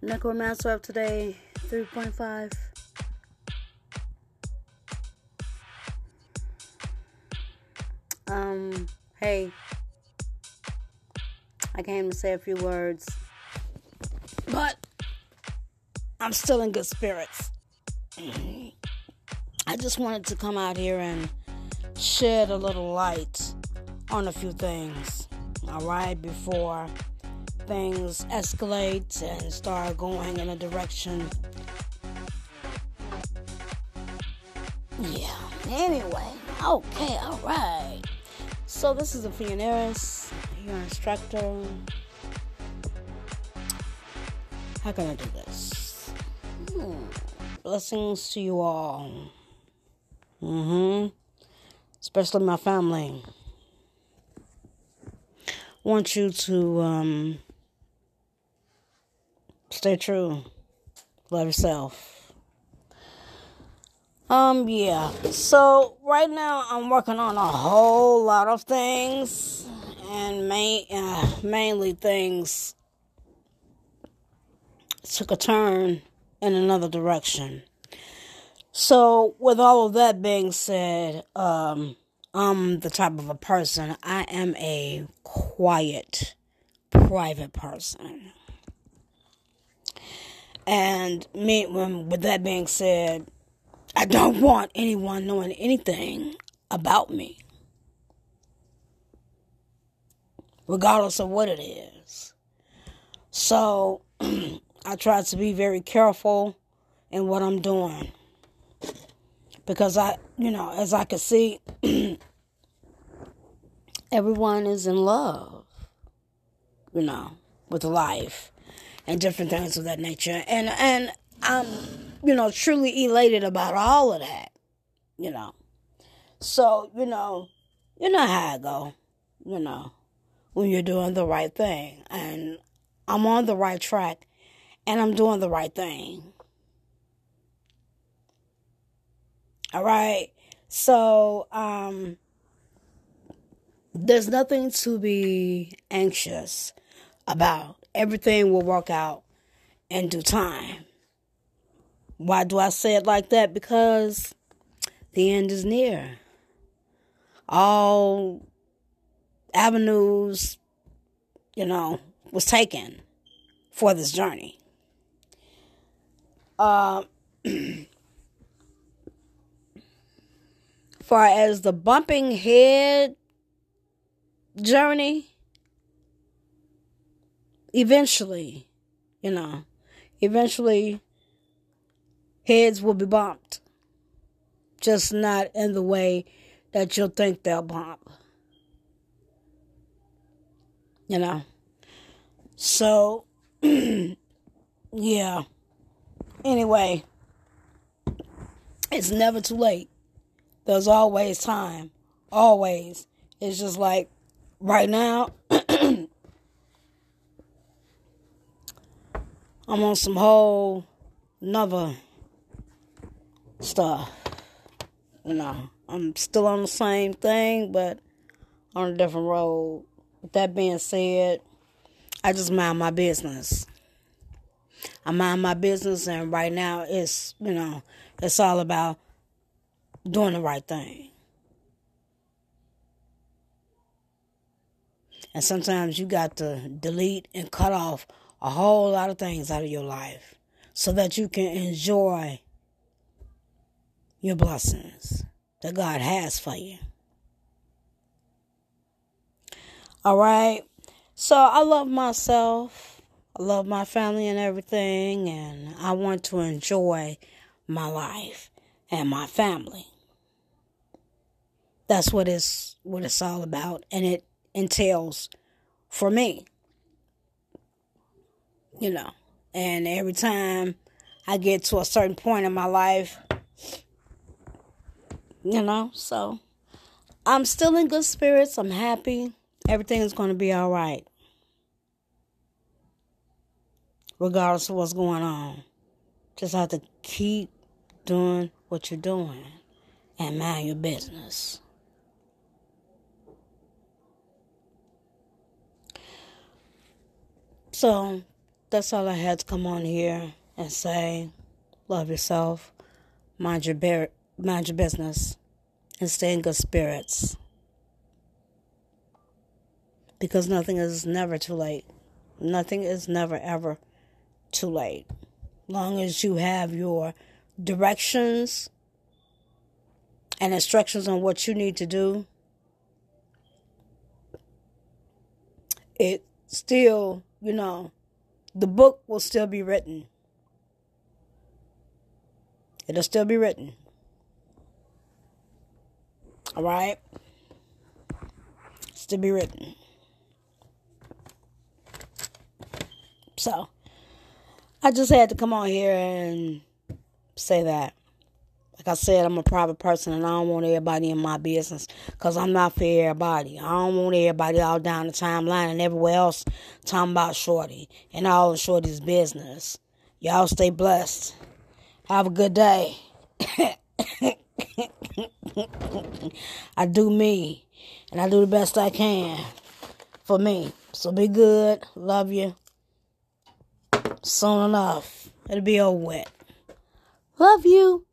Necromancer of today 3.5. Um, hey, I came to say a few words, but I'm still in good spirits. I just wanted to come out here and shed a little light on a few things, all right, before things escalate and start going in a direction. Yeah, anyway, okay, all right. So, this is the Pioneers, your instructor. How can I do this? Hmm. Blessings to you all. Mm hmm. Especially my family. Want you to um, stay true. Love yourself. Um, yeah. So right now I'm working on a whole lot of things, and main, uh, mainly things took a turn in another direction. So, with all of that being said, um, I'm the type of a person, I am a quiet, private person. And me, when, with that being said, I don't want anyone knowing anything about me, regardless of what it is. So, I try to be very careful in what I'm doing. Because I, you know, as I can see, everyone is in love, you know, with life and different things of that nature. And and I'm, you know, truly elated about all of that, you know. So, you know, you know how I go, you know, when you're doing the right thing. And I'm on the right track and I'm doing the right thing. All right. So, um, there's nothing to be anxious about. Everything will work out in due time. Why do I say it like that? Because the end is near. All avenues, you know, was taken for this journey. Uh, far as the bumping head journey, eventually, you know, eventually heads will be bumped. Just not in the way that you'll think they'll bump. You know? So, yeah. Anyway, it's never too late. There's always time. Always. It's just like right now, I'm on some whole another stuff. You know, I'm still on the same thing, but on a different road. With that being said, I just mind my business. I mind my business, and right now it's, you know, it's all about doing the right thing. And sometimes you got to delete and cut off a whole lot of things out of your life so that you can enjoy your blessings that God has for you. All right. So I love myself. I love my family and everything, and I want to enjoy my life and my family. That's what it's what it's all about, and it entails for me. You know, and every time I get to a certain point in my life, you know, so I'm still in good spirits. I'm happy. Everything is going to be all right, regardless of what's going on. Just have to keep doing what you're doing and mind your business. So, that's all I had to come on here and say. Love yourself, mind your bear, mind your business, and stay in good spirits. Because nothing is never too late. Nothing is never ever too late. Long as you have your directions and instructions on what you need to do, it still, you know, the book will still be written. It'll still be written. All right? Still be written. So, I just had to come on here and say that. Like I said, I'm a private person and I don't want everybody in my business because I'm not for everybody. I don't want everybody all down the timeline and everywhere else talking about Shorty and all of Shorty's business. Y'all stay blessed. Have a good day. I do me and I do the best I can for me. So be good. Love you. Soon enough, it'll be over with. Love you.